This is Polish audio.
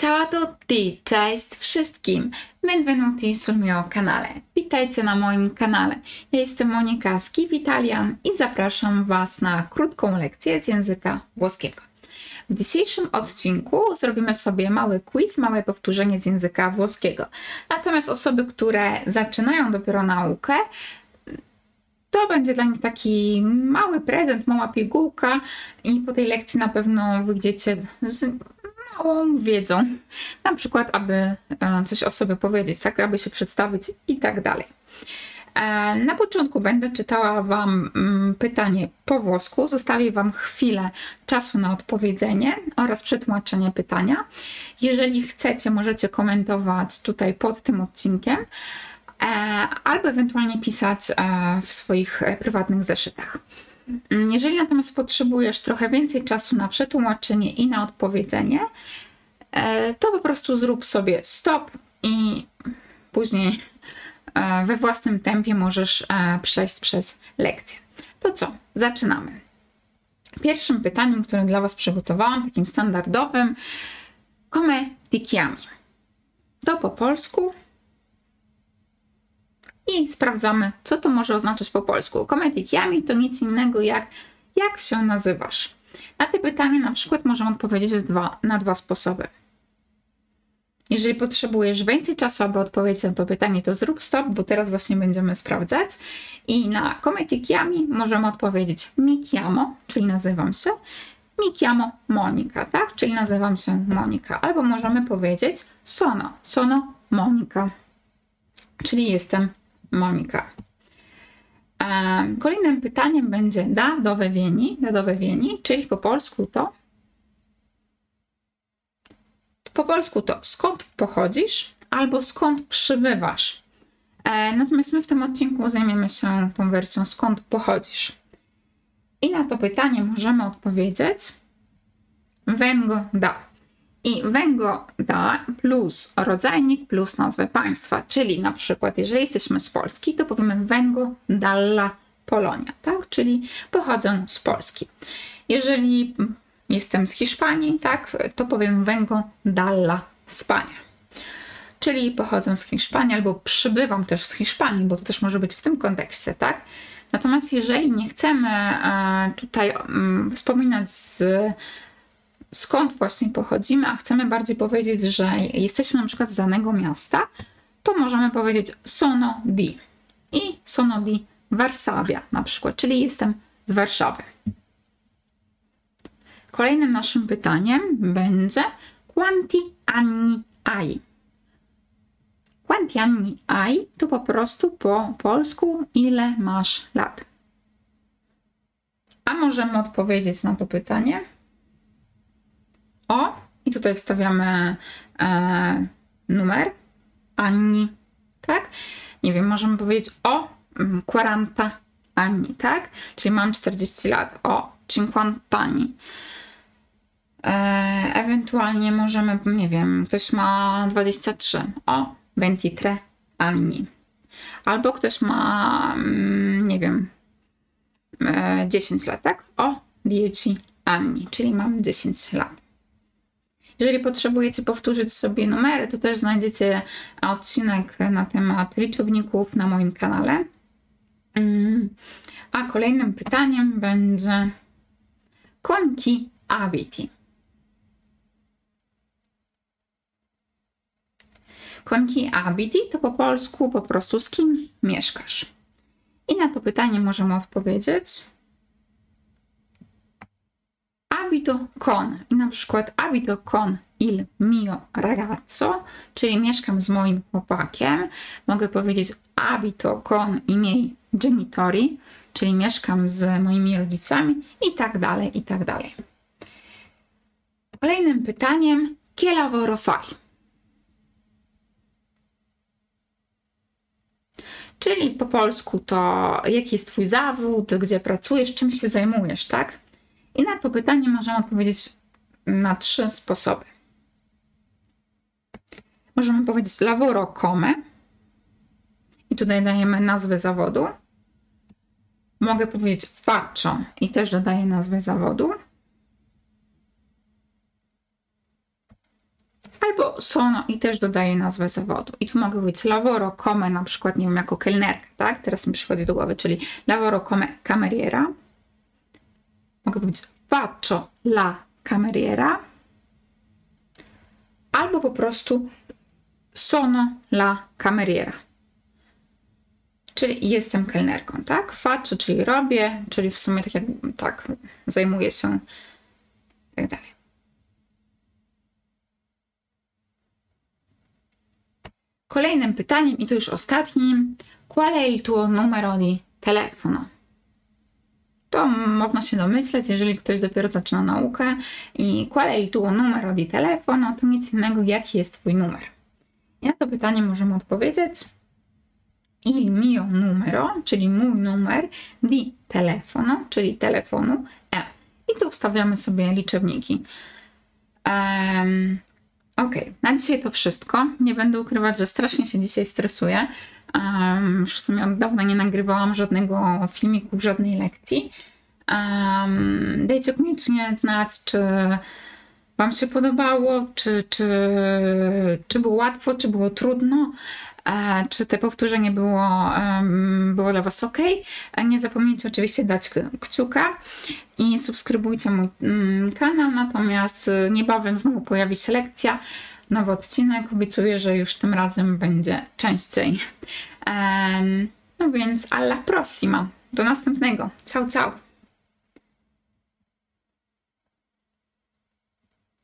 Ciao tutti, cześć wszystkim! Benvenuti sul mio canale. Witajcie na moim kanale. Ja jestem Monika z Italian i zapraszam Was na krótką lekcję z języka włoskiego. W dzisiejszym odcinku zrobimy sobie mały quiz, małe powtórzenie z języka włoskiego. Natomiast osoby, które zaczynają dopiero naukę, to będzie dla nich taki mały prezent, mała pigułka i po tej lekcji na pewno wyjdziecie z małą wiedzą. Na przykład, aby e, coś o sobie powiedzieć, tak, aby się przedstawić i tak dalej. E, na początku będę czytała Wam mm, pytanie po włosku. Zostawię Wam chwilę czasu na odpowiedzenie oraz przetłumaczenie pytania. Jeżeli chcecie, możecie komentować tutaj pod tym odcinkiem e, albo ewentualnie pisać w swoich prywatnych zeszytach. Mm, jeżeli natomiast potrzebujesz trochę więcej czasu na przetłumaczenie i na odpowiedzenie, e, to po prostu zrób sobie stop i później e, we własnym tempie możesz e, przejść przez lekcję. To co? Zaczynamy. Pierwszym pytaniem, które dla Was przygotowałam, takim standardowym, come ti chiami? To po polsku i sprawdzamy, co to może oznaczać po polsku. Komedikiami to nic innego jak jak się nazywasz. Na te pytanie na przykład możemy odpowiedzieć dwa, na dwa sposoby. Jeżeli potrzebujesz więcej czasu, aby odpowiedzieć na to pytanie, to zrób stop, bo teraz właśnie będziemy sprawdzać. I na kometikiami możemy odpowiedzieć mi chiamo, czyli nazywam się, mi chiamo Monika, tak? Czyli nazywam się Monika. Albo możemy powiedzieć sono, sono Monika, czyli jestem Monika. Kolejnym pytaniem będzie da dove vieni, da dove vieni, czyli po polsku to po polsku to skąd pochodzisz albo skąd przybywasz. E, natomiast my w tym odcinku zajmiemy się tą wersją skąd pochodzisz. I na to pytanie możemy odpowiedzieć vengo da. I węgo da plus rodzajnik plus nazwę państwa, czyli na przykład jeżeli jesteśmy z Polski, to powiemy węgo dalla Polonia, tak? Czyli pochodzę z Polski. Jeżeli jestem z Hiszpanii, tak, to powiem węgo dalla Spania. Czyli pochodzę z Hiszpanii albo przybywam też z Hiszpanii, bo to też może być w tym kontekście, tak? Natomiast jeżeli nie chcemy e, tutaj mm, wspominać z skąd właśnie pochodzimy, a chcemy bardziej powiedzieć, że jesteśmy na przykład z danego miasta, to możemy powiedzieć sono di i sono di Warszawia na przykład, czyli jestem z Warszawy. Kolejnym naszym pytaniem będzie quanti anni hai? Quanti anni hai to po prostu po polsku ile masz lat? A możemy odpowiedzieć na to pytanie tutaj wstawiamy e, numer Anni, tak? Nie wiem, możemy powiedzieć o 40 mm, anni, tak? Czyli mam 40 lat, o 50 anni. E, ewentualnie możemy, nie wiem, ktoś ma 23, o 23 anni. Albo ktoś ma, mm, nie wiem, 10 e, lat, tak? O 10 anni, czyli mam 10 lat. Jeżeli potrzebujecie powtórzyć sobie numery, to też znajdziecie odcinek na temat liczebników na moim kanale. Mm, a kolejnym pytaniem będzie konki abiti. Konki abiti to po polsku po prostu z kim mieszkasz. I na to pytanie możemy odpowiedzieć abito con i na przykład abito con il mio ragazzo, czyli mieszkam z moim chłopakiem. Mogę powiedzieć abito con i miei genitori, czyli mieszkam z moimi rodzicami i tak dalej, i tak dalej. Kolejnym pytaniem, che lavoro fai? Czyli po polsku to jaki jest twój zawód, gdzie pracujesz, czym się zajmujesz, tak? I na to pytanie możemy odpowiedzieć na trzy sposoby. Możemy powiedzieć lavoro come i tutaj dajemy nazwę zawodu. Mogę powiedzieć faccio i też dodaję nazwę zawodu. albo sono i też dodaję nazwę zawodu. I tu mogę być lavoro come, na przykład, nie wiem, jako kelnerka, tak? Teraz mi przychodzi do głowy, czyli lavoro come cameriera. Mogę być faccio la cameriera. Albo po prostu sono la cameriera. Czyli jestem kelnerką, tak? Faccio, czyli robię, czyli w sumie tak jak tak, zajmuję się tak dalej. Kolejnym pytaniem, i to już ostatnim, qual è il tuo numero di telefono? To można się domyśleć, jeżeli ktoś dopiero zaczyna naukę i qual è il tuo numero di telefono, to nic innego, jaki jest twój numer. I na to pytanie możemy odpowiedzieć il mio numero, czyli mój numer di telefono, czyli telefonu e. I tu wstawiamy sobie liczywniki. Um, ok, na dzisiaj to wszystko. Nie będę ukrywać, że strasznie się dzisiaj stresuję. Um, już w sumie od dawna nie nagrywałam żadnego filmiku, żadnej lekcji. Um, dajcie koniecznie znać, czy Wam się podobało, czy, czy, czy było łatwo, czy było trudno. E, czy te powtórzenie było, było dla Was ok. E, nie zapomnijcie oczywiście dać kciuka i subskrybujcie mój mm, kanał, natomiast e, niebawem znowu pojawi się lekcja, nowy odcinek. Obiecuję, że już tym razem będzie częściej. No więc alla prossima. Do następnego. Ciao, ciao.